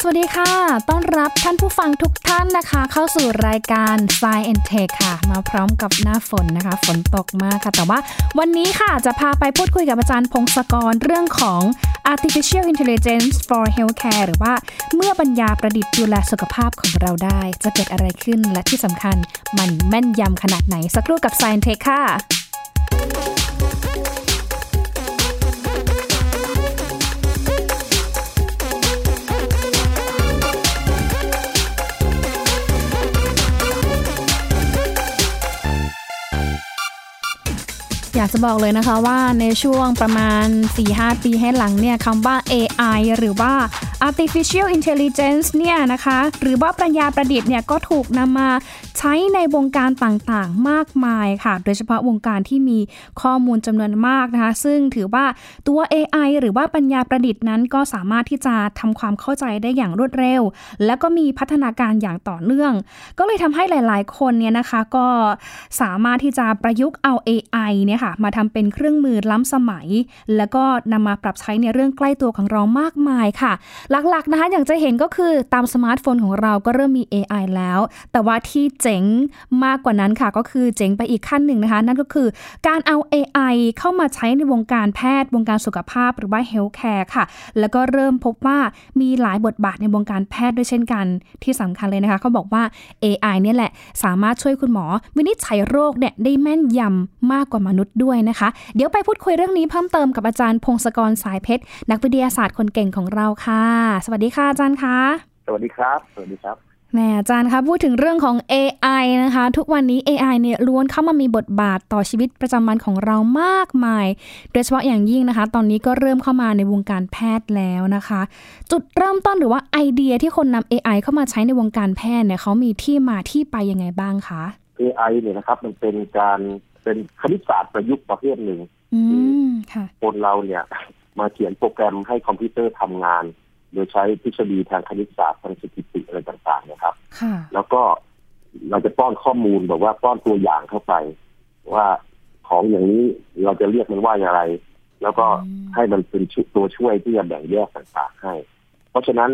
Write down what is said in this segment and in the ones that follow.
สวัสดีค่ะ ต้อนรับท่านผู้ฟังทุกท่านนะคะ เข้าสู่รายการ Science and Tech ค่ะ มาพร้อมกับหน้าฝนนะคะ ฝนตกมากค่ะ แต่ว่าวันนี้ค่ะจะพาไปพูดคุยกับอาจารย์พงศกรเรื่องของ artificial intelligence for healthcare หรือว่าเมื่อปัญญาประดิษฐ์ดูแลสุขภาพของเราได้ จะเกิดอะไรขึ้นและที่สำคัญมันแม่นยำขนาดไหนสักครู่กับ s i e n Tech ค่ะ อยากจะบอกเลยนะคะว่าในช่วงประมาณ 4-5 ปีให้หลังเนี่ยคำว่า AI หรือว่า artificial intelligence เนี่ยนะคะ หรือว่าปัญญาประดิษฐ์เนี่ยก็ถูกนำมาใช้ในวงการต่างๆ มากมายค่ะ โดยเฉพาะวงการที่มีข้อมูลจำนวนมากนะคะ ซึ่งถือว่าตัว AI หรือว่าปัญญาประดิษฐ์นั้น ก็สามารถที่จะทำความเข้าใจได้อย่างรวดเร็ว และก็มีพัฒนาการอย่างต่อเนื่อง ก็เลยทำให้หลาย ๆ คนเนี่ยนะคะก็สามารถที่จะประยุกต์เอา AI เนี่ยค่ะมาทำเป็นเครื่องมือล้ำสมัย แล้วก็นำมาปรับใช้ในเรื่องใกล้ตัวของเรามากมายค่ะหลักๆนะคะอย่างจะเห็นก็คือตามสมาร์ทโฟนของเราก็เริ่มมี AI แล้ว แต่ว่าที่เจ๋งมากกว่านั้นค่ะ ก็คือเจ๋งไปอีกขั้นหนึ่งนะคะ นั่นก็คือการเอา AI เข้ามาใช้ในวงการแพทย์ วงการสุขภาพหรือว่า healthcare ค่ะ แล้วก็เริ่มพบว่ามีหลายบทบาทในวงการแพทย์ด้วยเช่นกัน ที่สำคัญเลยนะคะเขาบอกว่า AI เนี่ยแหละสามารถช่วยคุณหมอ วินิจฉัยโรคเนี่ยได้แม่นยำมากกว่ามนุษย์ด้วยนะคะ เดี๋ยวไปพูดคุยเรื่องนี้เพิ่มเติมกับอาจารย์พงศกรสายเพชรนักวิทยาศาสตร์คนเก่งของเราค่ะสวัสดีค่ะอาจารย์คะสวัสดีครับ สวัสดีครับแหมอาจารย์คะพูดถึงเรื่องของ AI นะคะ ทุกวันนี้ AI เนี่ยล้วนเข้ามามีบทบาทต่อชีวิตประจำวันของเรามากมาย โดยเฉพาะอย่างยิ่งนะคะ ตอนนี้ก็เริ่มเข้ามาในวงการแพทย์แล้วนะคะ จุดเริ่มต้นหรือว่าไอเดียที่คนนำ AI เข้ามาใช้ในวงการแพทย์เนี่ยเขามีที่มาที่ไปยังไงบ้างคะ AI เนี่ยนะครับ มันเป็นการเป็นคณิตศาสตร์ประยุกต์ประเภทหนึ่งอืมค่ะคนเราเนี่ยมาเขียนโปรแกรมให้คอมพิวเตอร์ทำงาน โดยใช้ทฤษฎีทางคณิตศาสตร์ทางสถิติอะไรต่างๆนะครับค่ะแล้วก็เราจะป้อนข้อมูลแบบว่าป้อนตัวอย่างเข้าไป ว่าของอย่างนี้เราจะเรียกมันว่าอย่างไร แล้วก็อืมให้มันเป็นชุตัวช่วยที่จะแบ่งแยกต่างๆให้ เพราะฉะนั้น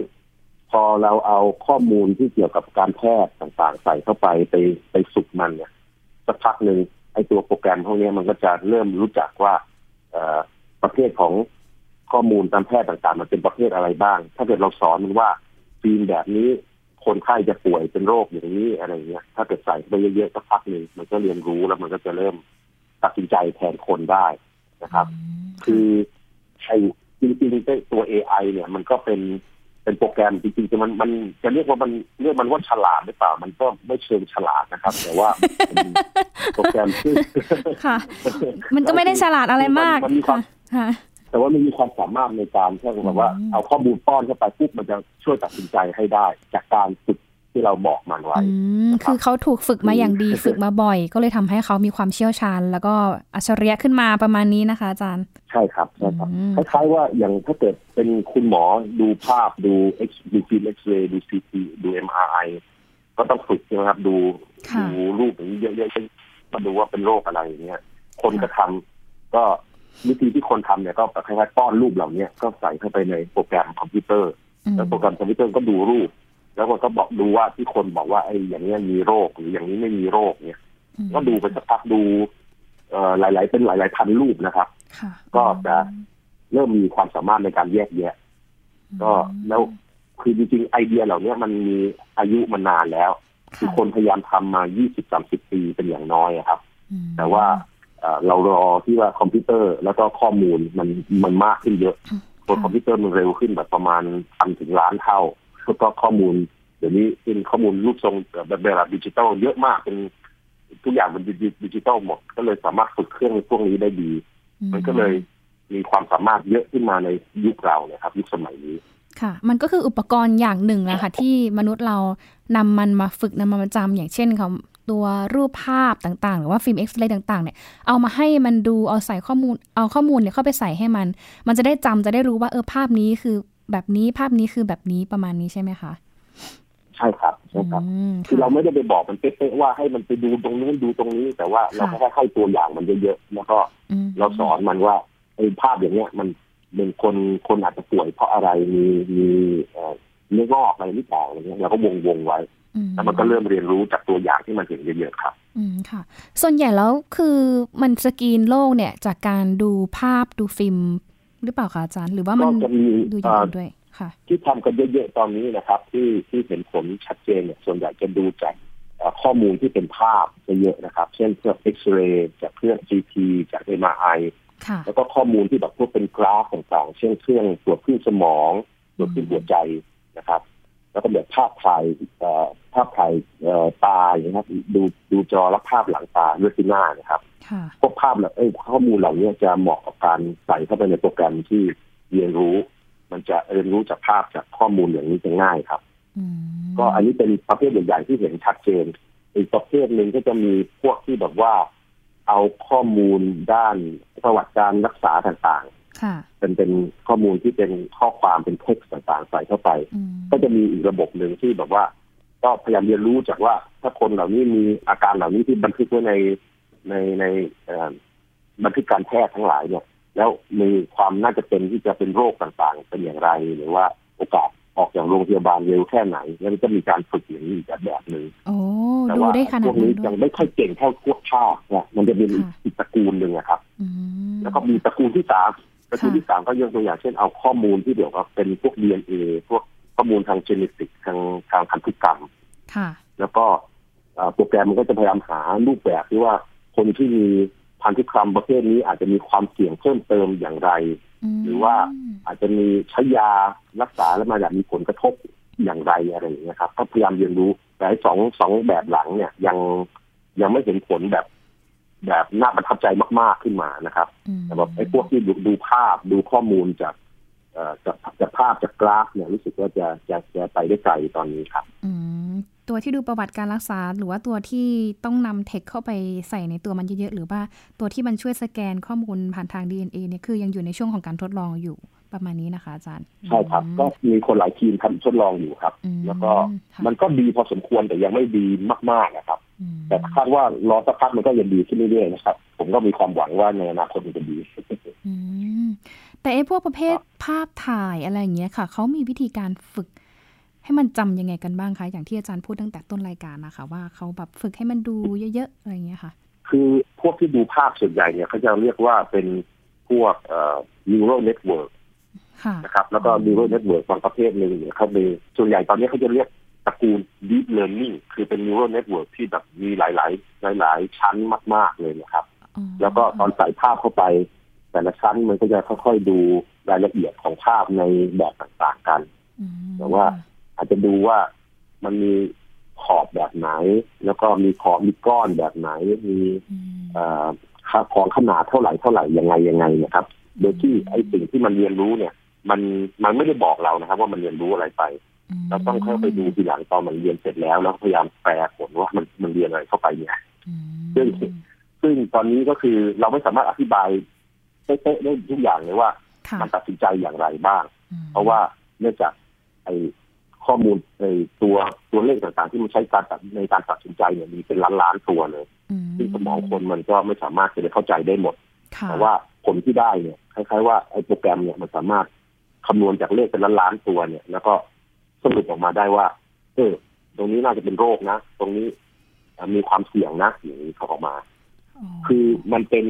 พอเราเอาข้อมูลที่เกี่ยวกับการแพทย์ต่างๆ ใส่เข้าไปไปไปฝึกมันเนี่ยสักพักหนึ่งไอ้ตัวโปรแกรมพวกนี้มันก็จะเริ่มรู้จักว่าเอ่อประเภทของ ข้อมูลการแพทย์ต่างๆ มันเป็นประเภทอะไรบ้าง ถ้าเกิดเราสอนมันว่าฟิล์มแบบนี้คนไข้จะป่วยเป็นโรคอย่างนี้อะไรเงี้ย ถ้าเกิดใส่ไปเยอะๆสักพักหนึ่งมันก็เรียนรู้แล้วมันก็จะเริ่มตัดสินใจแทนคนได้นะครับ คือไอ้จริงๆตัว AI เนี่ย มันก็เป็นเป็นโปรแกรมจริงๆมันมันจะเรียกว่ามันเรียกมันว่าฉลาดหรือเปล่า มันก็ไม่เชิงฉลาดนะครับ แต่ว่าเป็นโปรแกรมที่ค่ะ มันก็ไม่ได้ฉลาดอะไรมากมันมีความค่ะ แต่ว่ามันมีความสามารถในการแค่แบบว่าอืมเอาข้อมูลป้อนเข้าไปปุ๊บมันจะช่วยตัดสินใจให้ได้ จากการฝึกที่เราบอกมันไว้อืมคือเขาถูกฝึกมาอย่างดีฝึกมาบ่อย ก็เลยทำให้เขามีความเชี่ยวชาญ แล้วก็อัจฉริยะขึ้นมาประมาณนี้นะคะอาจารย์ใช่ครับใช่ครับอืมคล้ายๆว่าอย่างถ้าเกิดเป็นคุณหมอดูภาพดูเอ็กซ์ดูฟิล์มเอ็กซเรย์ดู CT ดู MRI ก็ต้องฝึกใช่ไหมครับดูค่ะดูรูปอย่างนี้เยอะๆมาดูว่าเป็นโรคอะไรอย่างเงี้ยคนกระทำก็ วิธีที่คนทำเนี่ยก็คล้ายๆป้อนรูปเหล่านี้ก็ใส่เข้าไปในโปรแกรมคอมพิวเตอร์อืมแล้วโปรแกรมคอมพิวเตอร์ก็ดูรูป แล้วมันก็บอกดูว่าที่คนบอกว่าไอ้อย่างเนี้ยมีโรคหรืออย่างนี้ไม่มีโรคเนี่ย ก็ดูไปสักพักดูเอ่อหลาย ๆ เป็นหลาย ๆ พันรูปนะครับค่ะก็จะเริ่มมีความสามารถในการแยกแยะ ก็แล้วคือจริงๆไอเดียเหล่านี้มันมีอายุมานานแล้วคือคนพยายามทำมา 20-30 ปีเป็นอย่างน้อยอะครับอืมแต่ว่า เอ่อเรารอที่ว่าคอมพิวเตอร์แล้วก็ข้อมูลมันมันมากขึ้นเยอะตัวคอมพิวเตอร์มันเร็วขึ้นแบบประมาณพันถึงล้านเท่าแล้วก็ข้อมูล เดี๋ยวนี้เป็นข้อมูลรูปทรงแบบแบบดิจิตอลเยอะมากเป็นทุกอย่างเป็นดิจิดิจิตอลหมด ก็เลยสามารถฝึกเครื่องพวกนี้ได้ดี มันก็เลยมีความสามารถเยอะขึ้นมาในยุคเราเนี่ยครับ ยุคสมัยนี้ค่ะ มันก็คืออุปกรณ์อย่างหนึ่งนะคะที่มนุษย์เรานำมันมาฝึกนำมาประจำอย่างเช่นเขา ตัวรูปภาพต่างๆ หรือว่าฟิล์มเอ็กซเรย์ต่างๆเนี่ยเอามาให้มันดูเอาใส่ข้อมูลเอาข้อมูลเนี่ยเข้าไปใส่ให้มัน มันจะได้จำจะได้รู้ว่าเออภาพนี้คือแบบนี้ภาพนี้คือแบบนี้ประมาณนี้ใช่ไหมคะใช่ครับใช่ครับอืมคือเราไม่ได้ไปบอกมันเป๊ะๆว่าให้มันไปดูตรงนู้นดูตรงนี้ แต่ว่าเราแค่ให้ตัวอย่างมันเยอะๆแล้วก็มเราสอนมันว่าไอ้ภาพอย่างเนี้ยมันเป็นคนคนอาจจะป่วยเพราะอะไรมีมีเอ่อเนื้องอกอะไรนี่ต่างอะไรเงี้ยเราก็วงวงไว้อืม แล้วมันก็เริ่มเรียนรู้จากตัวอย่างที่มันเห็นเยอะๆครับอืมค่ะ ส่วนใหญ่แล้วคือมันสกรีนโรคเนี่ย จากการดูภาพดูฟิล์มหรือเปล่าคะอาจารย์ หรือว่ามันก็จะมีดูอย่างเอ่ออื่นด้วยค่ะ ที่ทำกันเยอะๆตอนนี้นะครับ ที่ที่เห็นผลชัดเจนเนี่ยส่วนใหญ่จะดูจากเอ่อข้อมูลที่เป็นภาพจะเยอะนะครับ เช่นเครื่องเอ็กซเรย์จากเครื่อง CT จาก MRI ค่ะแล้วก็ข้อมูลที่แบบพวกเป็นกราฟต่างๆ เช่นเครื่องตรวจคลื่นสมองตรวจคลื่นหัวใจนะครับ แล้วก็แบบภาพถ่ายเอ่อภาพถ่ายเอ่อตาอย่างนี้ยครับดูดูจอและภาพหลังตาเรตินานะครับค่ะพวกภาพเหล่าเอ้ยข้อมูลเหล่านี้จะเหมาะกับการใส่เข้าไปในโปรแกรมที่เรียนรู้ มันจะเรียนรู้จากภาพจากข้อมูลอย่างนี้จะง่ายครับอืมก็อันนี้เป็นประเภทใหญ่ๆที่เห็นชัดเจน อีกประเภทหนึ่งก็จะมีพวกที่แบบว่า เอาข้อมูลด้านประวัติการรักษาต่างค่ะๆ เป็นเป็นข้อมูลที่เป็นข้อความเป็นเท็กซ์ต่างๆใส่เข้าไปอืมก็จะมีอีกระบบหนึ่งที่แบบว่า ก็พยายามเรียนรู้จากว่าถ้าคนเหล่านี้มีอาการเหล่านี้ที่บันทึกไว้ในในในเอ่อบันทึกการแพทย์ทั้งหลายเนี่ย แล้วมีความน่าจะเป็นที่จะเป็นโรคต่างๆ เป็นอย่างไรหรือว่าโอกาสออกจากโรงพยาบาลเร็วแค่ไหนแล้วมันก็มีการฝึกอย่างนี้อีกแบบหนึ่งโอ้แต่ดูว่าได้ขนาพดวกนั้นี้นด้วยัยงไม่ค่อยเก่งเท่าพวกภาพเนี่ยมันจะเป็นอีกค่ะอีกตระกูลหนึ่งอะครับอืมแล้วก็มีตระกูลที่สาม ตระกูลที่สามก็ยกตัวอย่างเช่นเอาข้อมูลที่เดี๋ยวกับเป็นพวก DNA พวกข้อมูลทางเจเนติกทางทางพันธุกรรมค่ะแล้วก็เอ่อโปรแกรมมันก็จะพยายามหารูปแบบที่ว่าคนที่มีพันธุกรรมประเภทนี้อาจจะมีความเสี่ยงเพิ่มเติมอย่างไรมหรือว่าอาจจะมีใช้ยารักษาแล้วมาแบบมีผลกระทบอย่างไรอะไรอย่างเงี้ยครับก็พยายามเรียนรู้แต่ไอ้สองสองแบบหลังเนี่ยยังยังไม่เห็นผลแบบ แบบน่าประทับใจมากๆขึ้นมานะครับอืมแต่แบบไอ้พวกที่ดูดูภาพดูข้อมูลจากเอ่อจากจากภาพจากกราฟเนี่ยรู้สึกว่าจะจะจะไปได้ไกลตอนนี้ครับอืมตัวที่ดูประวัติการรักษา หรือว่าตัวที่ต้องนำเทคเข้าไปใส่ในตัวมันเยอะๆหรือว่าตัวที่มันช่วยสแกนข้อมูลผ่านทาง DNA เนี่ยคือยังอยู่ในช่วงของการทดลองอยู่ประมาณนี้นะคะอาจารย์ใช่ครับ ก็มีคนหลายทีมทำทดลองอยู่ครับอืมแล้วก็ค่ะมันก็ดีพอสมควรแต่ยังไม่ดีมากๆนะครับอืม แต่คาดว่ารอสักพักมันก็ยังดีขึ้นเรื่อยๆนะครับ ผมก็มีความหวังว่าในอนาคตมันจะดีอืมแต่ไอ้พวกประเภทภาพถ่ายอะไรอย่างเงี้ยค่ะเขามีวิธีการฝึก ให้มันจำยังไงกันบ้างคะอย่างที่อาจารย์พูดตั้งแต่ต้นรายการนะคะว่าเขาแบบฝึกให้มันดูเยอะๆอะไรอย่างเงี้ยค่ะ คือพวกที่ดูภาพส่วนใหญ่เนี่ยเขาจะเรียกว่าเป็นพวกเอ่อ neural network ค่ะนะครับแล้วก็ neural network บางประเภทหนึ่งเนี่ยเขามีส่วนใหญ่ตอนนี้เขาจะเรียก ตระกูล deep learning คือเป็น neural network ที่แบบมีหลาย ๆ หลาย ๆ ชั้นมาก ๆ เลยนะครับอ๋อแล้วก็ตอนใส่ภาพเข้าไป แต่ละชั้นมันก็จะค่อย ๆ ดูรายละเอียดของภาพในแบบต่าง ๆ กันอืมแต่ว่าอาจจะดูว่ามันมีขอบแบบไหน แล้วก็มีขอบมีก้อนแบบไหน มีอืมเอ่อค่าของขนาดเท่าไหร่เท่าไหร่ยังไงยังไงนะครับ โดยที่ไอ้สิ่งที่มันเรียนรู้เนี่ย มันมันไม่ได้บอกเรานะครับ ว่ามันเรียนรู้อะไรไป เราต้องเข้าไปดูทีหลังตอนมันเรียนเสร็จแล้วแล้วพยายามแปลผลว่ามันมันเรียนอะไรเข้าไปเนี่ยอืมซึ่งซึ่งตอนนี้ก็คือเราไม่สามารถอธิบายเป๊ะๆได้ทุกอย่างเลยว่าค่ะมันตัดสินใจอย่างไรบ้างอืมเพราะว่าเนื่องจากไอ้ข้อมูลไอ้ตัวตัวเลขต่างๆ ที่มันใช้การตัดในการตัดสินใจเนี่ยมีเป็นล้านล้านๆตัวเลยอืซึ่งสมองคนมันก็ไม่สามารถจะได้เข้าใจได้หมดค่ะแต่ว่าผลที่ได้เนี่ยคล้ายๆว่าไอ้โปรแกรมเนี่ยมันสามารถคำนวณจากเลขเป็นล้านล้านๆตัวเนี่ย แล้วก็ สรุปออกมาได้ว่า เออ ตรงนี้น่าจะเป็นโรคนะ ตรงนี้เอ่อมีความเสี่ยงนะอย่างนี้เขาออกมา คือมันเป็น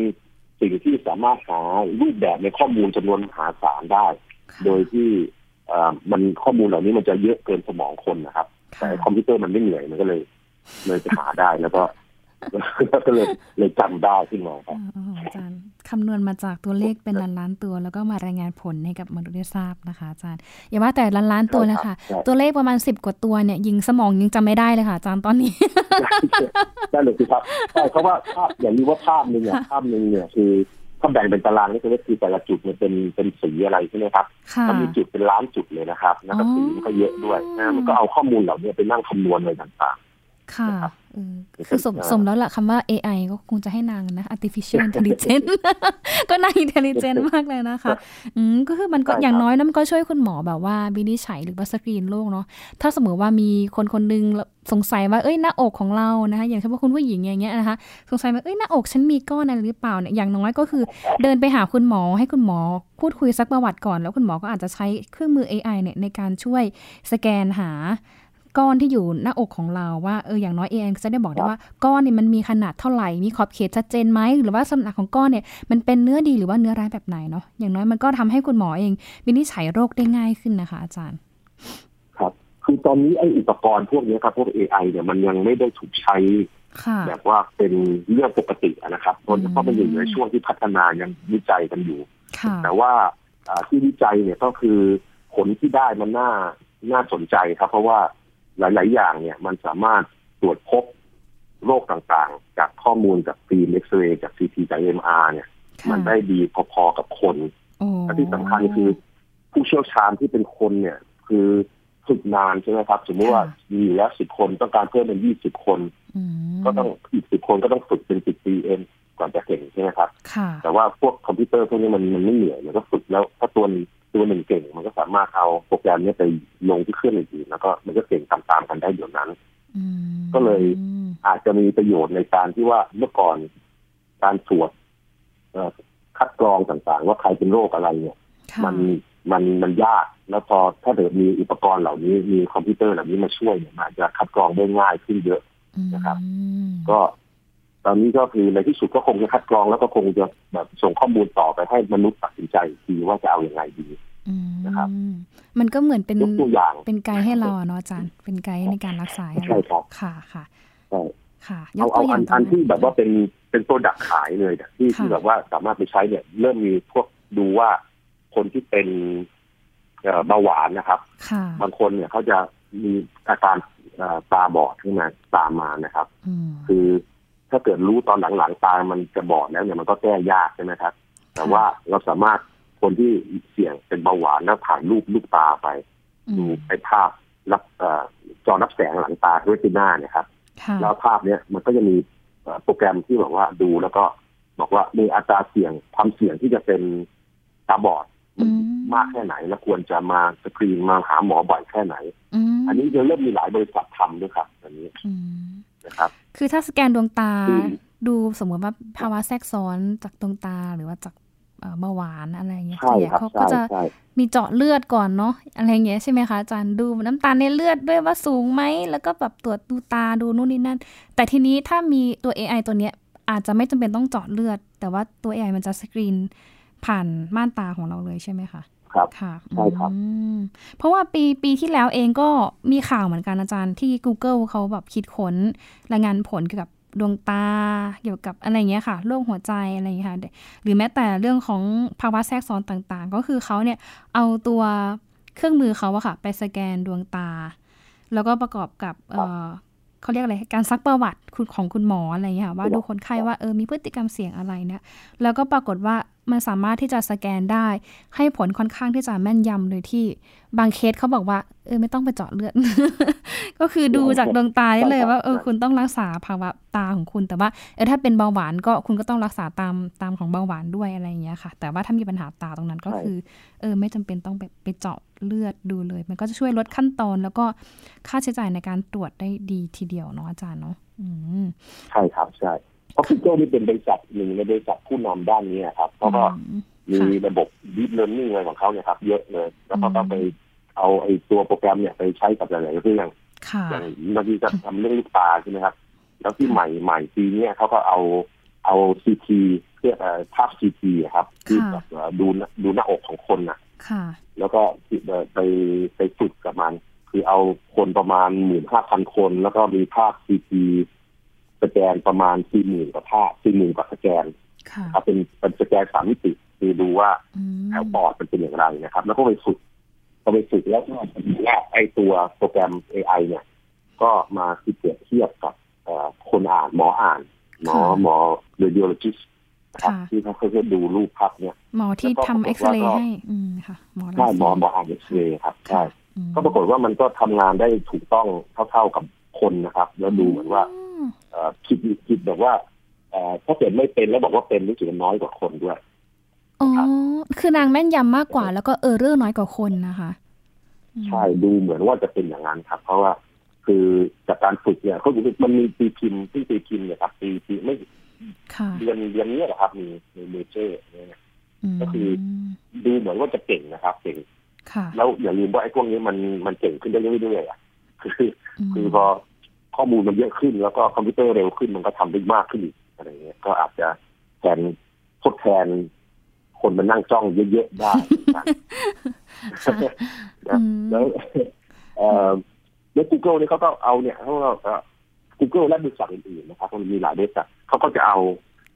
สิ่งที่สามารถหารูปแบบในข้อมูลจำนวนมหาศาลได้ค่ะโดยที่เอ่อมันข้อมูลเหล่านี้มันจะเยอะเกินสมองคนนะครับ แต่ค่ะคอมพิวเตอร์มันไม่เหนื่อยมันก็เลยเลยจะหาได้แล้วก็ ก็เลยเลยจำได้ขึ้นมาครับอ๋ออาจารย์คำนวณมาจากตัวเลขเป็นล้านล้านๆตัว แล้วก็มารายงานผลให้กับมนุษย์ได้ทราบนะคะอาจารย์อย่าว่าแต่ล้านล้านๆตัวเลยค่ะใช่ครับตัวเลขประมาณสิบกว่าตัวเนี่ย ยิงสมองยังจำไม่ได้เลยค่ะอาจารย์ตอนนี้ได้เลยสิครับใช่เพราะว่าภาพอย่างนี้ว่าภาพหนึ่งเนี่ยค่ะภาพหนึ่งเนี่ยคือถ้าแบ่งเป็นตารางนี่คือคือแต่ละจุดเนี่ยเป็นเป็นสีอะไรใช่ไหมครับค่ะก็มีจุดเป็นล้านจุดเลยนะครับ แล้วก็อ๋อสีมันก็เยอะด้วยนะมันก็เอาข้อมูลเหล่านี้ไปนั่งคำนวณอะไรต่าง ค่ะคือสมสมแล้วล่ะคำว่า AI ก็คงจะให้นางนะ artificial intelligence ก็นาง intelligent มากเลยนะคะอืมก็คือมันก็อย่างน้อยนะมันก็ช่วยคุณหมอแบบว่าวินิจฉัยหรือว่าสกรีนโรคเนาะถ้าสมมติว่ามีคนคนนึงสงสัยว่าเอ้ยหน้าอกของเรานะคะอย่างเช่นว่าคุณผู้หญิงอย่างเงี้ยนะคะสงสัยว่าเอ้ยหน้าอกฉันมีก้อนอะไรหรือเปล่าเนี่ยอย่างน้อยก็คือเดินไปหาคุณหมอให้คุณหมอพูดคุยซักประวัติก่อน แล้วคุณหมอก็อาจจะใช้เครื่องมือ AI เนี่ยในการช่วยสแกนหา ก้อนที่อยู่หน้าอกของเราว่าเอออย่างน้อยเองจะได้บอกได้ว่าก้อนเนี่ยมันมีขนาดเท่าไหร่ มีขอบเขตชัดเจนไหมหรือว่าสำนักของก้อนเนี่ยมันเป็นเนื้อดีหรือว่าเนื้อร้ายแบบไหนเนาะอย่างน้อยมันก็ทำให้คุณหมอเองวินิจฉัยโรคได้ง่ายขึ้นนะคะ อาจารย์ ครับ คือตอนนี้ไอ้อุปกรณ์พวกนี้ครับพวก AI เนี่ยมันยังไม่ได้ถูกใช้แบบว่าเป็นเรื่องปกตินะครับเพราะเพราะมันอยู่ในช่วงที่พัฒนายังวิจัยกันอยู่ แต่ว่าที่วิจัยเนี่ยก็คือผลที่ได้มันน่าน่าสนใจครับ เพราะว่า หลาย ๆ อย่างเนี่ย มันสามารถตรวจพบโรคต่างๆ จากข้อมูลจากฟิล์มเอ็กซเรย์จากซีทีจากเอ็มอาร์เนี่ย มันได้ดีพอๆกับคนและที่สำคัญคือผู้เชี่ยวชาญที่เป็นคนเนี่ย คือฝึกนานใช่ไหมครับ สมมติว่ามีแล้วสิบคนต้องการเพิ่มเป็นยี่สิบคน ก็ต้องอีกสิบคนก็ต้องฝึกเป็นสิบปีเองก่อนจะเก่งใช่ไหมครับ แต่ว่าพวกคอมพิวเตอร์พวกนี้มันมันไม่เหนื่อยมันก็ฝึกแล้วถ้าตัว ตัวหนึ่งเก่งมันก็สามารถเอาโปรแกรมนี้ไปลงที่เครื่องอื่นแล้วก็มันก็เก่งตามๆกันได้เดี๋ยวนั้นก็เลยอาจจะมีประโยชน์ในการที่ว่าเมื่อก่อนการตรวจคัดกรองต่างๆ ว่าใครเป็นโรคอะไรเนี่ย มันมันมันยากแล้วพอถ้าเกิดมีอุปกรณ์เหล่านี้มีคอมพิวเตอร์เหล่านี้มาช่วยเนี่ยมันจะคัดกรองได้ง่ายขึ้นเยอะนะครับ ก็ ตอนนี้ก็คือในที่สุดก็คงจะคัดกรองแล้วก็คงจะแบบส่งข้อมูลต่อไปให้มนุษย์ตัดสินใจทีว่าจะเอาอย่างไงดีนะครับ มันก็เหมือนเป็นตัวอย่างเป็นไกด์ให้เราเนาะอาจารย์ เป็นไกด์ในการรักษาใช่ครับค่ะค่ะใช่ค่ะเอาเอาอันอันที่แบบว่าเป็นเป็นตัวดักขายเลยที่ที่แบบว่าสามารถไปใช้เนี่ย เริ่มมีพวกดูว่าคนที่เป็นเบาหวานนะครับ บางคนเนี่ยเขาจะมีอาการตาบอดขึ้นมาตามมานะครับ คือ ถ้าเกิดรู้ตอนหลังๆตามันจะบอดแล้วเนี่ยมันก็แก้ยากใช่ไหมครับ แต่ว่าเราสามารถคนที่เสี่ยงเป็นเบาหวานแล้วถ่ายรูปลูกตาไปดูไอ้ภาพรับจอรับแสงหลังตาด้วยที่หน้าเนี่ยครับแล้วภาพเนี้ยมันก็จะมีโปรแกรมที่บอกว่าดูแล้วก็บอกว่ามีอัตราเสี่ยงความเสี่ยงที่จะเป็นตาบอดมากแค่ไหน แล้วควรจะมาสกรีนมาหาหมอบ่อยแค่ไหน อันนี้จะเริ่มมีหลายบริษัททำด้วยครับอันนี้ นะครับ คือถ้าสแกนดวงตาดูสมมติว่าภาวะแทรกซ้อนจากดวงตาหรือว่าจากเบาหวานอะไรเงี้ยเขาก็จะมีเจาะเลือดก่อนเนาะอะไรเงี้ยใช่ไหมคะอาจารย์ดูน้ำตาลในเลือดด้วยว่าสูงไหมแล้วก็แบบตรวจดูตาดูนู่นนี่นั่น แต่ทีนี้ถ้ามีตัว AI ตัวเนี้ยอาจจะไม่จำเป็นต้องเจาะเลือด แต่ว่าตัว AI มันจะสกรีนผ่านม่านตาของเราเลยใช่ไหมคะ ครับค่ะใช่ครับเพราะว่าปีปีที่แล้วเองก็มีข่าวเหมือนกันอาจารย์ที่ Google เขาแบบคิดค้นรายงานผลเกี่ยวกับดวงตาเกี่ยวกับอะไรเงี้ยค่ะโรคหัวใจอะไรเงี้ยค่ะ หรือแม้แต่เรื่องของภาวะแทรกซ้อนต่างๆ ก็คือเขาเนี่ยเอาตัวเครื่องมือเขาอะค่ะ ไปสแกนดวงตา แล้วก็ประกอบกับเเขาเรียกอะไรการซักประวัติของคุณหมออะไรเงี้ยค่ะว่าดูคนไข้ว่าเออมีพฤติกรรมเสี่ยงอะไรเนี่ยแล้วก็ปรากฏว่ามันสามารถที่จะสแกนได้ ให้ผลค่อนข้างที่จะแม่นยำโดยที่บางเคสเขาบอกว่า เออไม่ต้องไปเจาะเลือด ก็คือดูจากดวงตาได้เลยว่าเออคุณต้องรักษาภาวะตาของคุณ แต่ว่าเออถ้าเป็นเบาหวานก็คุณก็ต้องรักษาตามตามของเบาหวานด้วยอะไรอย่างเงี้ยค่ะ แต่ว่าถ้ามีปัญหาตาตรงนั้นก็คือ เออไม่จำเป็นต้องไปไปเจาะเลือดดูเลย มันก็จะช่วยลดขั้นตอนแล้วก็ค่าใช้จ่ายในการตรวจได้ดีทีเดียวเนาะอาจารย์เนาะใช่ครับใช่ เพราะ Google นี่เป็นบริษัทหนึ่งในบริษัทผู้นำด้านนี้ครับเพราะว่ามีระบบ deep learning อะไรของเขาเนี่ยครับ เยอะเลย แล้วก็ต้องไปเอาไอ้ตัวโปรแกรมเนี่ยไปใช้กับหลายๆเรื่องอย่างบางทีจะทำเรื่องลูกตาใช่ไหมครับ แล้วที่ใหม่ใหม่ปีนี้เขาก็เอาเอาซีทีเพื่อภาพซีทีครับ ที่แบบดูดูหน้าอกของคนน่ะแล้วก็ไปไปฝึกกับมัน คือเอาคนประมาณหมื่นห้าพันคน แล้วก็มีภาพซีทีส แกนประมาณสี่หมื่นกว่าภาพสี่หมื่นกว่าสแกนครับเป็นเป็นสแกนสามมิติคือดูว่าแถวปอดมันเป็นอย่างไรนะครับ แล้วก็ไปฝึกก็ไปฝึกแล้วก็ว่าไอตัวโปรแกรม AI เนี่ย ก็มาคิดเปรียบเทียบกับคนอ่านหมออ่าน หมอหมอ radiologist ครับที่เขาเคยดูรูปภาพเนี่ยหมอที่ทำเอ็กซเรย์ให้อืมค่ะหมอใช่หมอหมออ่านเอ็กซเรย์ครับใช่ก็ปรากฏว่ามันก็ทำงานได้ถูกต้องเท่าๆกับคนนะครับ แล้วดูเหมือนว่าเอ่อ คิดคิดแบบว่าเอ่อถ้าเกิดไม่เป็นแล้วบอกว่าเป็นรู้สึกน้อยกว่าคนด้วยอ๋อคือนางแม่นยำมากกว่า แล้วก็เออเรื่องน้อยกว่าคนนะคะ ใช่ดูเหมือนว่าจะเป็นอย่างนั้นครับ เพราะว่า คือจากการฝึกเนี่ยเขามันมีตีพิมพ์ที่ตีพิมพ์เนี่ยครับตีตีไม่ค่ะเดือนเดือนนี้แหละครับ มีมีเมเจอร์เนี่ยมก็คือดูเหมือนว่าจะเก่งนะครับเก่งค่ะแล้วอย่าลืมว่าไอ้พวกนี้มันมันเก่งขึ้นได้เรื่อยๆอะคือ คือพอ ข้อมูลมันเยอะขึ้น แล้วก็คอมพิวเตอร์เร็วขึ้นมันก็ทำได้มากขึ้นอีกอะไรเงี้ยก็อาจจะแทนทดแทนคนมานั่งจ้องเยอะๆได้นะค่ะนะอืมแล้วเอ่อใน Google เนี่ยเขาก็เอาเนี่ยเขาก็เอ่อ Google และบริษัทอื่นๆนะครับมันมีหลายบริษัทเขาก็จะเอา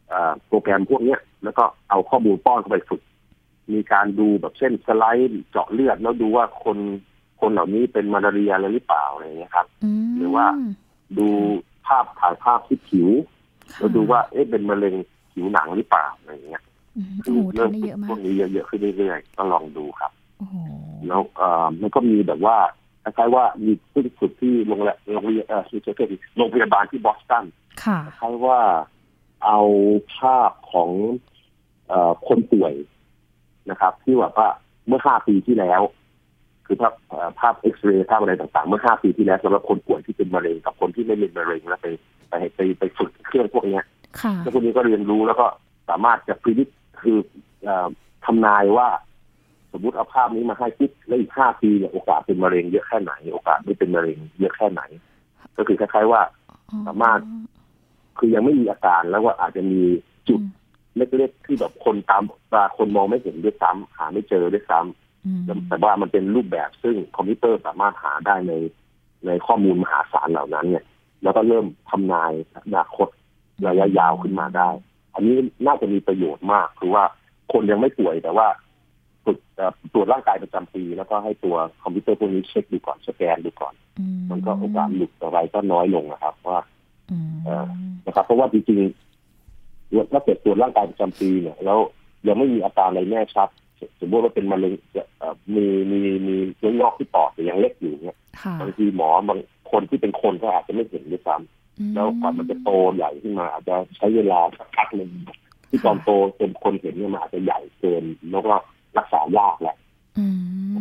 เอ่อโปรแกรมพวกเนี้ย แล้วก็เอาข้อมูลป้อนเข้าไปฝึก มีการดูแบบเช่นสไลด์เจาะเลือดแล้วดูว่าคนคนเหล่านี้เป็นมาลาเรียอะไรหรือเปล่าอะไรอย่างเงี้ยครับมหรือว่า ดูภาพถ่ายภาพที่ผิวค่ะแล้วดูว่าเอ๊ะเป็นมะเร็งผิวหนังหรือเปล่าอะไรอย่างเงี้ยอืมโอ้โหเริ่มทำได้เยอะมาพวกกนี้เยอะๆขึ้นเรื่อยๆก็ลองดูครับโอ้โหแล้วเอ่อมันก็มีแบบว่าคล้ายๆว่ามีผู้ฝึกที่โรงแรมโรงเรียนเอ่อที่เกิดโรงพยาบาลที่บอสตันค่ะคล้ายๆว่าเอาภาพของเอ่อคนป่วยนะครับ ที่แบบว่าเมื่อห้าปีที่แล้ว คือภาพเอ่อภาพเอ็กซเรย์ภาพอะไรต่างๆ เมื่อห้าปีที่แล้วสำหรับคนป่วยที่เป็นมะเร็งกับคนที่ไม่เป็นมะเร็งแล้วไปไปไปไปฝึกเครื่องพวกเนี้ยค่ะแล้วพวกนี้ก็เรียนรู้แล้วก็สามารถจะพิจิตคือเอ่อทำนายว่า สมมติเอาภาพนี้มาให้ปุ๊บแล้วอีกห้าปีเนี่ยโอกาสเป็นมะเร็งเยอะแค่ไหน โอกาสไม่เป็นมะเร็งเยอะแค่ไหน ก็คือคล้ายๆว่า สามารถ คือยังไม่มีอาการแล้วว่าอาจจะมีจุดอืมเล็กๆที่แบบคนตามตาคนมองไม่เห็นด้วยซ้ำหาไม่เจอด้วยซ้ำอืม แล้วแต่ว่ามันเป็นรูปแบบซึ่งคอมพิวเตอร์สามารถหาได้ในในข้อมูลมหาศาลเหล่านั้นเนี่ย แล้วก็เริ่มทำนายอนาคตระยะยาวขึ้นมาได้ อันนี้น่าจะมีประโยชน์มาก คือว่าคนยังไม่ป่วยแต่ว่าฝึกเอ่อตรวจร่างกายประจำปี แล้วก็ให้ตัวคอมพิวเตอร์พวกนี้เช็คดูก่อนสแกนดูก่อนอืมมันก็โอกาสหลุดอะไรก็น้อยลงนะครับ ว่าอืมเอ่อนะครับ เพราะว่าจริงๆถ้าเกิดตรวจร่างกายประจำปีเนี่ย แล้วยังไม่มีอาการอะไรแน่ชัด สมมติว่าเป็นมะเร็งเอ่อมีมีมีเชื้องอกที่ปอดแต่ยังเล็กอยู่เนี่ยค่ะบางทีหมอบางคนที่เป็นคนก็อาจจะไม่เห็นด้วยซ้ำแล้วก่อนมันจะโตใหญ่ขึ้นมา อาจจะใช้เวลาสักพักหนึ่งที่ตอนโตจนคนเห็นเนี่ยมันอาจจะใหญ่เกินแล้วก็รักษายากแหละอืม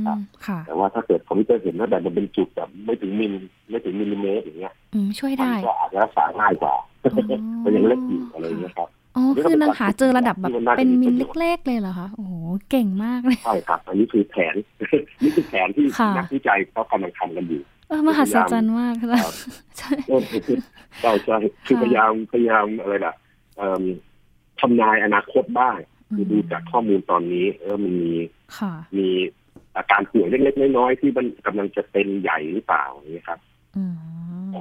ค่ะแต่ว่าถ้าเกิดคอมพิวเตอร์เห็นว่าแบบมันเป็นจุดแบบไม่ถึงมิลไม่ถึงมิลลิเมตรอย่างเงี้ยอืมช่วยมัได้ก็อาจจะรักษาง่ายกว่าอ๋อมันยังเล็กอยู่อะไรอย่างเงี้ยครับ อ๋อ คือนางหาเจอระดับแบบที่มันน่าจะเป็นมิลมีประโยชน์เล็กๆเลยเหรอคะโอ้โหเก่งมากเลยใช่ครับ อันนี้คือแผนนี่คือแผนที่ค่ะนักวิจัยเขากำลังทำกันอยู่เออมหัศจรรย์มากค่ะครับใช่ก็คือเราจะคือค่ะพยายามพยายามอะไรล่ะเอิ่มทำนายอนาคตบ้างคือดูจากข้อมูลตอนนี้ เออมันมีค่ะมีอาการป่วยเล็กๆน้อยๆที่มันกำลังจะเป็นใหญ่หรือเปล่าอย่างนี้ยครับ อืม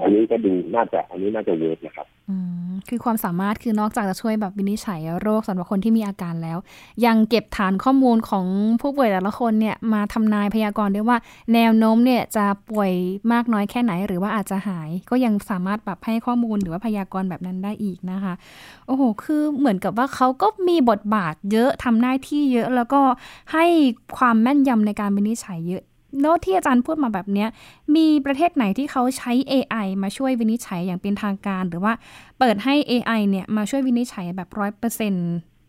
อันนี้ก็ดูน่าจะ อันนี้น่าจะเวิร์กนะครับอืมคือความสามารถคือนอกจากจะช่วยแบบวินิจฉัยโรคสำหรับคนที่มีอาการแล้ว ยังเก็บฐานข้อมูลของผู้ป่วยแต่ละคนเนี่ยมาทำนายพยากรณ์ได้ว่า แนวโน้มเนี่ยจะป่วยมากน้อยแค่ไหน หรือว่าอาจจะหาย ก็ยังสามารถแบบให้ข้อมูลหรือว่าพยากรณ์แบบนั้นได้อีกนะคะ โอ้โห คือเหมือนกับว่าเขาก็มีบทบาทเยอะทำหน้าที่เยอะ แล้วก็ให้ความแม่นยำในการวินิจฉัยเยอะ แล้วที่อาจารย์พูดมาแบบเนี้ยมีประเทศไหนที่เขาใช้ AI มาช่วยวินิจฉัยอย่างเป็นทางการ หรือว่าเปิดให้ AI เนี่ยมาช่วยวินิจฉัยแบบร้อยเปอร์เซ็น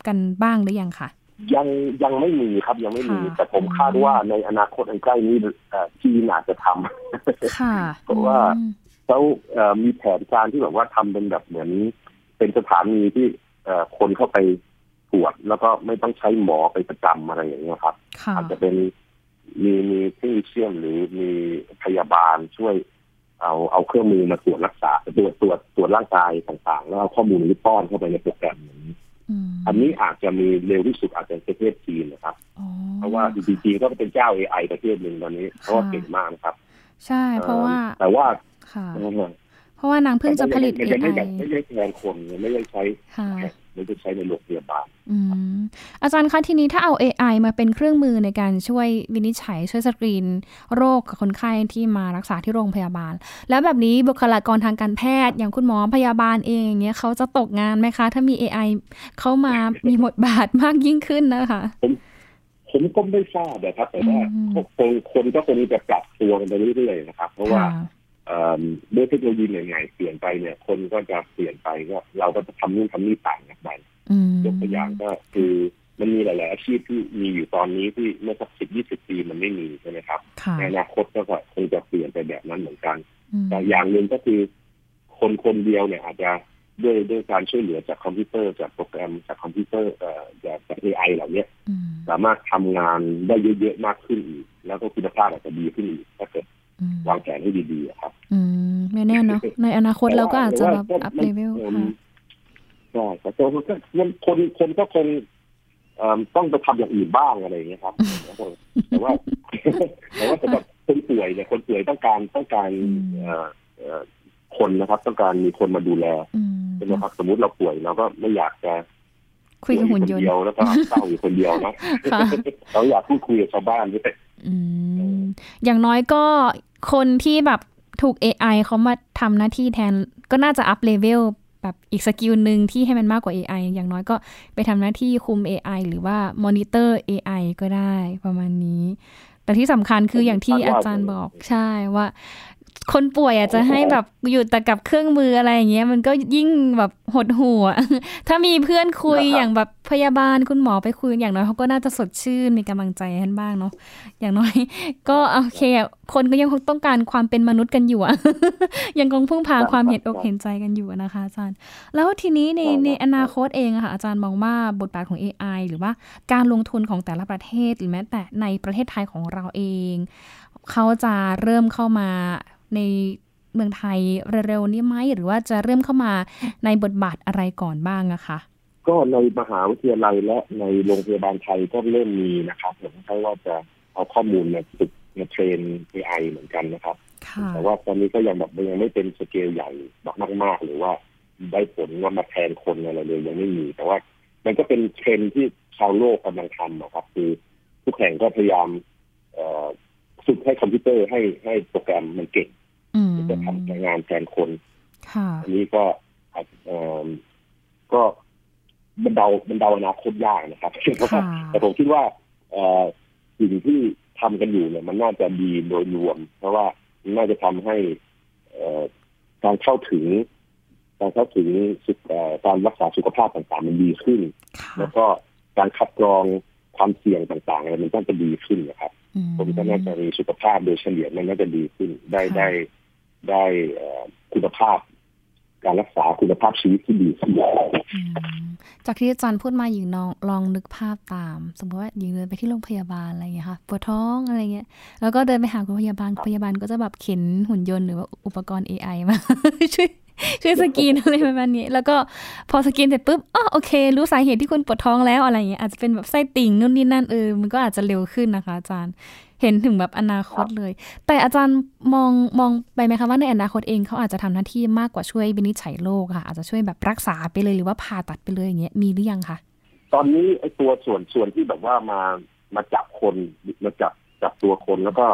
กันบ้างหรือยังคะยังยังไม่มีครับยังไม่มีค่ะแต่ผมคาดว่าในอนาคตอันใกล้นี้เอ่อจีนอาจจะทำค่ะเพราะว่าอืมเขาเอ่อมีแผนการที่แบบว่าทำเป็นแบบเหมือน เป็นสถานีที่เอ่อคนเข้าไปตรวจแล้วก็ไม่ต้องใช้หมอไปประจำอะไรอย่างเงี้ยครับค่ะอาจจะเป็น มีมีเทคนิคเชียนหรือมีพยาบาลช่วย เอาเอาเครื่องมือมาตรวจรักษาตรวจตรวจตรวจร่างกายต่างๆ แล้วเอาข้อมูลนี้ป้อนเข้าไปในโปรแกรมอย่างนี้อืมอันนี้อาจจะมีเร็วที่สุดอาจจะประเทศจีนนะครับอ๋อเพราะว่าจริงๆจีนก็เป็นเจ้า AI ประเทศหนึ่งตอนนี้เพราะว่าเก่งมากนะครับ ใช่เพราะว่า แต่ว่าค่ะเอ่อเพราะว่านางเพิ่งจะผลิตมันจะไม่ AI แบบไม่ได้แทนคนไม่ได้ใช้ค่ะ ไม่ได้ใช้ในโรงพยาบาลอืมอาจารย์คะทีนี้ถ้าเอา AI มาเป็นเครื่องมือในการช่วยวินิจฉัยช่วยสกรีน โรคกับคนไข้ที่มารักษาที่โรงพยาบาล แล้วแบบนี้บุคลากรทางการแพทย์อย่างคุณหมอพยาบาลเองอย่างเงี้ยเขาจะตกงานไหมคะ ถ้ามี AI เข้ามามีบทบาทมากยิ่งขึ้นนะคะผมก็ไม่ทราบนะครับ แต่ว่าอืมคงคนก็คงจะปรับตัวกันไปเรื่อยๆนะครับ เพราะว่าค่ะ ด้วยเทคโนโลยีใหม่ๆเปลี่ยนไปเนี่ยคนก็จะเปลี่ยนไปก็เราก็จะทำนู่นทำนี่ต่างกันไปยกตัวอย่างก็คือมันมีหลาย ๆ อาชีพที่มีอยู่ตอนนี้ที่เมื่อสักสิบยี่สิบปีมันไม่มีใช่ไหมครับในอนาคตก็คงจะเปลี่ยนไปแบบนั้นเหมือนกัน แต่อย่างหนึ่งก็คือ คนคนเดียวเนี่ยอาจจะด้วยด้วยการช่วยเหลือจากคอมพิวเตอร์จากโปรแกรมจากคอมพิวเตอร์เอ่อจากจากเอไอเหล่านี้สามารถทำงานได้เยอะ ๆ มากขึ้นอีก แล้วก็คุณภาพอาจจะดีขึ้นอีกถ้าเกิด วางแผนให้ดีๆครับ อืมไม่แน่เนาะในอนาคตเราก็อาจจะแบบอัพเลเวลค่ะใช่แต่ตัวมันก็คนคนก็คงต้องไปทำอย่างอื่นบ้างอะไรอย่างเงี้ยครับ แต่ว่าแต่ว่าสำหรับคนป่วยเนี่ยคนป่วยต้องการต้องการคนนะครับ ต้องการมีคนมาดูแลใช่ไหมครับ สมมติเราป่วยเราก็ไม่อยากจะ คุยกับหุ่นยนต์เดียวแล้วก็เศร้าอยู่คนเดียวนะเราอยากพูดคุยกับชาวบ้านด้วยอย่างน้อยก็คนที่แบบถูก AI เขามาทำหน้าที่แทน ก็น่าจะ up level แบบอีก skill หนึ่งที่ให้มันมากกว่า AI อย่างน้อยก็ไปทำหน้าที่คุม AI หรือว่ามอนิเตอร์ AI ก็ได้ประมาณนี้ แต่ที่สำคัญคืออย่างที่อาจารย์บอกใช่ว่า คนป่วยอาจจะให้แบบอยู่แต่กับเครื่องมืออะไรอย่างเงี้ยมันก็ยิ่งแบบหดหัว ถ้ามีเพื่อนคุยอย่างแบบพยาบาลคุณหมอไปคุยอย่างน้อยเขาก็น่าจะสดชื่นมีกำลังใจกันบ้างเนาะอย่างน้อย ก็โอเค คนก็ยังคงต้องการความเป็นมนุษย์กันอยู่อะยังคงพึ่งพาความเห็นอกเห็นใจกันอยู่นะคะอาจารย์ แล้วทีนี้ในในอนาคตเองค่ะอาจารย์มองว่าบทบาทของ AI หรือว่าการลงทุนของแต่ละประเทศหรือแม้แต่ในประเทศไทยของเราเอง เขาจะเริ่มเข้ามา ในเมืองไทยเร็วๆนี้ไหมหรือว่าจะเริ่มเข้ามาในบทบาทอะไรก่อนบ้างอะคะก็ในมหาวิทยาลัยและในโรงพยาบาลไทยก็เริ่มมีนะครับผมใช่ว่าจะเอาข้อมูลมาฝึกมาเทรน AI เหมือนกันนะครับ แต่ว่าตอนนี้ก็ยังแบบยังไม่เป็นสเกลใหญ่แบบมากๆ หรือว่าได้ผลว่ามาแทนคนอะไรเลยยังไม่มี แต่ว่ามันก็เป็นเทรนที่ชาวโลกกำลังทำนะครับ คือทุกแห่งก็พยายามฝึกให้คอมพิวเตอร์ให้ให้โปรแกรมมันเก่ง จะทำงานแทนคนอันนี้ก็ก็บรรเดาบรรเดาอนาคตยากนะครับแต่ผมคิดว่าสิ่งที่ทำกันอยู่เนี่ย มันน่าจะดีโดยรวม เพราะว่าน่าจะทำให้การเข้าถึง การเข้าถึงการรักษาสุขภาพต่างๆ มันดีขึ้น แล้วก็การคัดกรองความเสี่ยงต่างๆอะไรมันต้องจะดีขึ้นนะครับ ผมก็น่าจะมีสุขภาพโดยเฉลี่ยมันน่าจะดีขึ้นได้ได้ ได้คุณภาพ การรักษาคุณภาพชีวิตที่ดีขึ้นจากที่อาจารย์พูดมาหญิงลองลองนึกภาพตาม สมมติว่าหญิงเดินไปที่โรงพยาบาลอะไรอย่างเงี้ยค่ะปวดท้องอะไรเงี้ยแล้วก็เดินไปหาคุณพยาบาลพยาบาลก็จะแบบเข็นหุ่นยนต์หรือว่าอุปกรณ์ AI มาช่วยช่วยสกรีนอะไรประมาณนี้ แล้วก็พอสกรีนเสร็จปุ๊บอ๋อโอเค รู้สาเหตุที่คุณปวดท้องแล้วอะไรอย่างเงี้ยอาจจะเป็นแบบไส้ติ่งนู่นนี่นั่นเออมันก็อาจจะเร็วขึ้นนะคะ อาจารย์ เห็นถึงแบบอนาคตเลย แต่อาจารย์มองมองไปไหมคะว่าในอนาคตเองเขาอาจจะทำหน้าที่มากกว่าช่วยวินิจฉัยโรคค่ะ อาจจะช่วยแบบรักษาไปเลยหรือว่าผ่าตัดไปเลยอย่างเงี้ยมีหรือยังคะตอนนี้ไอ้ตัวส่วนส่วนที่แบบว่ามามาจับคนมาจับจับตัวคนแล้วก็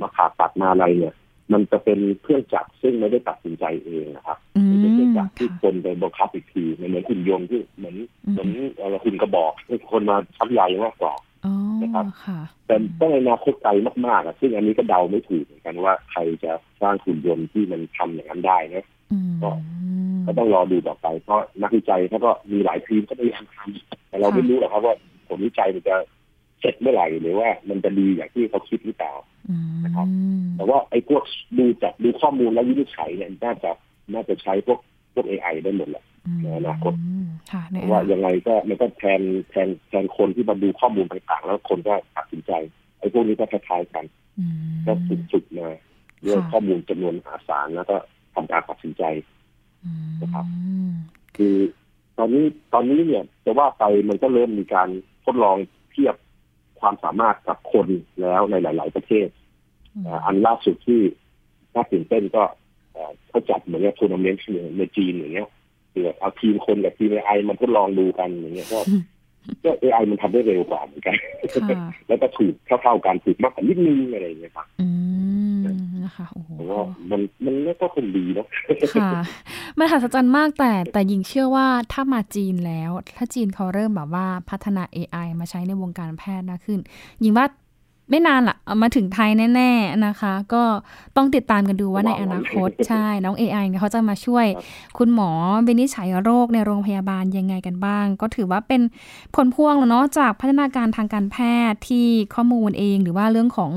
มาผ่าตัดมาอะไรเนี่ย มันจะเป็นเครื่องจักรซึ่งไม่ได้ตัดสินใจเองนะครับเป็นเครื่องจักรที่คนไปบังคับอีกทีเหมือนหุ่นยนต์ที่เหมือนเหมือนอะไรหุ่นกระบอกให้คนมาชักใยมากกว่า นะครับแต่ต้องในอนาคตไกลมากๆอะซึ่งอันนี้ก็เดาไม่ถูกเหมือนกันว่าใครจะสร้างหุ่นยนต์ที่มันทำอย่างนั้นได้นะก็ก็ต้องรอดูต่อไป เพราะนักวิจัยเขาก็มีหลายทีมก็พยายามทำแต่เราไม่รู้หรอกครับว่าผลวิจัยมันจะเสร็จเมื่อไหร่หรือว่ามันจะดีอย่างที่เขาคิดหรือเปล่านะครับ แต่ว่าไอ้พวกดูจากดูข้อมูลแล้ววินิจฉัยเนี่ยน่าจะน่าจะใช้พวกพวกเอไอได้หมดแหละ ในอนาคตว่ายังไงก็มันก็แทนแทนแทนคนที่มาดูข้อมูลต่างๆ แล้วคนก็ตัดสินใจไอ้พวกนี้ก็คล้ายๆกันก็ฝึกๆมาด้วยข้อมูลจำนวนมหาศาลแล้วก็ทำการตัดสินใจนะครับคือตอนนี้ตอนนี้เนี่ยจะว่าไปมันก็เริ่มมีการทดลองเทียบความสามารถกับคนแล้วในหลาย ๆ ประเทศ อันล่าสุดที่น่าตื่นเต้นก็เขาจัดเหมือนกับทัวร์นาเมนต์ในจีนอย่างเงี้ย คือเอาทีมคนกับทีม AI มันทดลองดูกันอย่างเงี้ยก็ก็ AI มันทำได้เร็วกว่าเหมือนกัน แล้วก็ถูกเท่าๆกันถูกมากกว่านิดนึงอะไรอย่างเงี้ยครับนะคะโอ้โหว่ามันมันก็คงดีเนาะค่ะมันหัศจรรย์มากแต่แต่ยิงเชื่อว่าถ้ามาจีนแล้ว ถ้าจีนเขาเริ่มแบบว่าพัฒนา AI มาใช้ในวงการแพทย์นะขึ้นยิงว่า ไม่นานละมาถึงไทยแน่ ๆนะคะ ก็ต้องติดตามกันดูว่าในอนาคตใช่ น้อง AI เนี่ยเขาจะมาช่วย คุณหมอวินิจฉัยโรคในโรงพยาบาลยังไงกันบ้าง ก็ถือว่าเป็นผลพวงแล้วเนาะจากพัฒนาการทางการแพทย์ที่ข้อมูลเอง หรือว่าเรื่องของ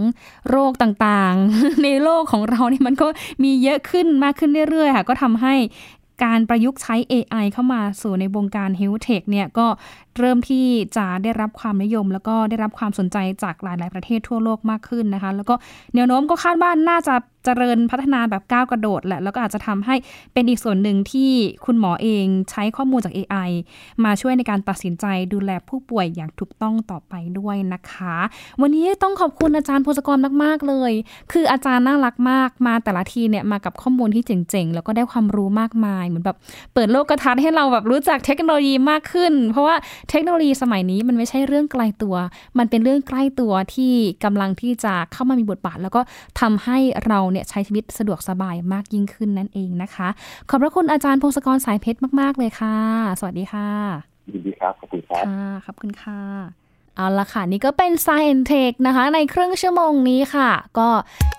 โรคต่างๆ ในโลกของเรานี่มันก็มีเยอะขึ้นมากขึ้นเรื่อยๆค่ะ ก็ทำให้ การประยุกต์ใช้ AI เข้ามาสู่ในวงการ health tech เนี่ยก็เริ่มที่จะได้รับความนิยม แล้วก็ได้รับความสนใจจากหลาย ๆ ประเทศทั่วโลกมากขึ้นนะคะ แล้วก็แนวโน้มก็คาดว่าน่าจะ เจริญพัฒนาแบบก้าวกระโดดแหละแล้วก็อาจจะทำให้เป็นอีกส่วนหนึ่งที่คุณหมอเองใช้ข้อมูลจาก AI มาช่วยในการตัดสินใจดูแลผู้ป่วยอย่างถูกต้องต่อไปด้วยนะคะ วันนี้ต้องขอบคุณอาจารย์พศกรมาก ๆ เลย คืออาจารย์น่ารักมากมาแต่ละทีเนี่ยมากับข้อมูลที่เจ๋งๆ แล้วก็ได้ความรู้มากมาย เหมือนแบบเปิดโลกทัศน์ให้เราแบบรู้จักเทคโนโลยีมากขึ้น เพราะว่าเทคโนโลยีสมัยนี้มันไม่ใช่เรื่องไกลตัว มันเป็นเรื่องใกล้ตัวที่กำลังที่จะเข้ามามีบทบาท แล้วก็ทำให้เราเนี่ยใช้ชีวิตสะดวกสบายมากยิ่งขึ้นนั่นเองนะคะ ขอบพระคุณอาจารย์พงศกรสายเพชรมาก ๆ เลยค่ะ สวัสดีค่ะยินดีครับ ขอบคุณครับค่ะขอบคุณค่ะ เอาละค่ะ นี่ก็เป็น Science Tech นะคะ ในครึ่งชั่วโมงนี้ค่ะ ก็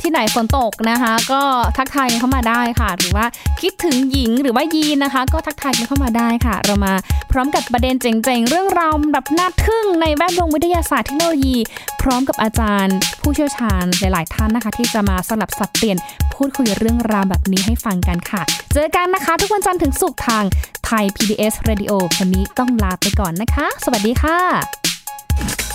ที่ไหนฝนตกนะคะ ก็ทักทายเข้ามาได้ค่ะ หรือว่าคิดถึงหญิงหรือว่ายีนนะคะ ก็ทักทายเข้ามาได้ค่ะ เรามาพร้อมกับประเด็นเจ๋งๆ เรื่องราวแบบน่าทึ่งในแวดวงวิทยาศาสตร์เทคโนโลยี พร้อมกับอาจารย์ ผู้เชี่ยวชาญหลายๆท่านนะคะ ที่จะมาสลับสับเปลี่ยนพูดคุยเรื่องราวแบบนี้ให้ฟังกันค่ะ เจอกันนะคะ ทุกวันจันทร์ถึงศุกร์ทางไทย PBS Radio วันนี้ต้องลาไปก่อนนะคะ สวัสดีค่ะ Thank you.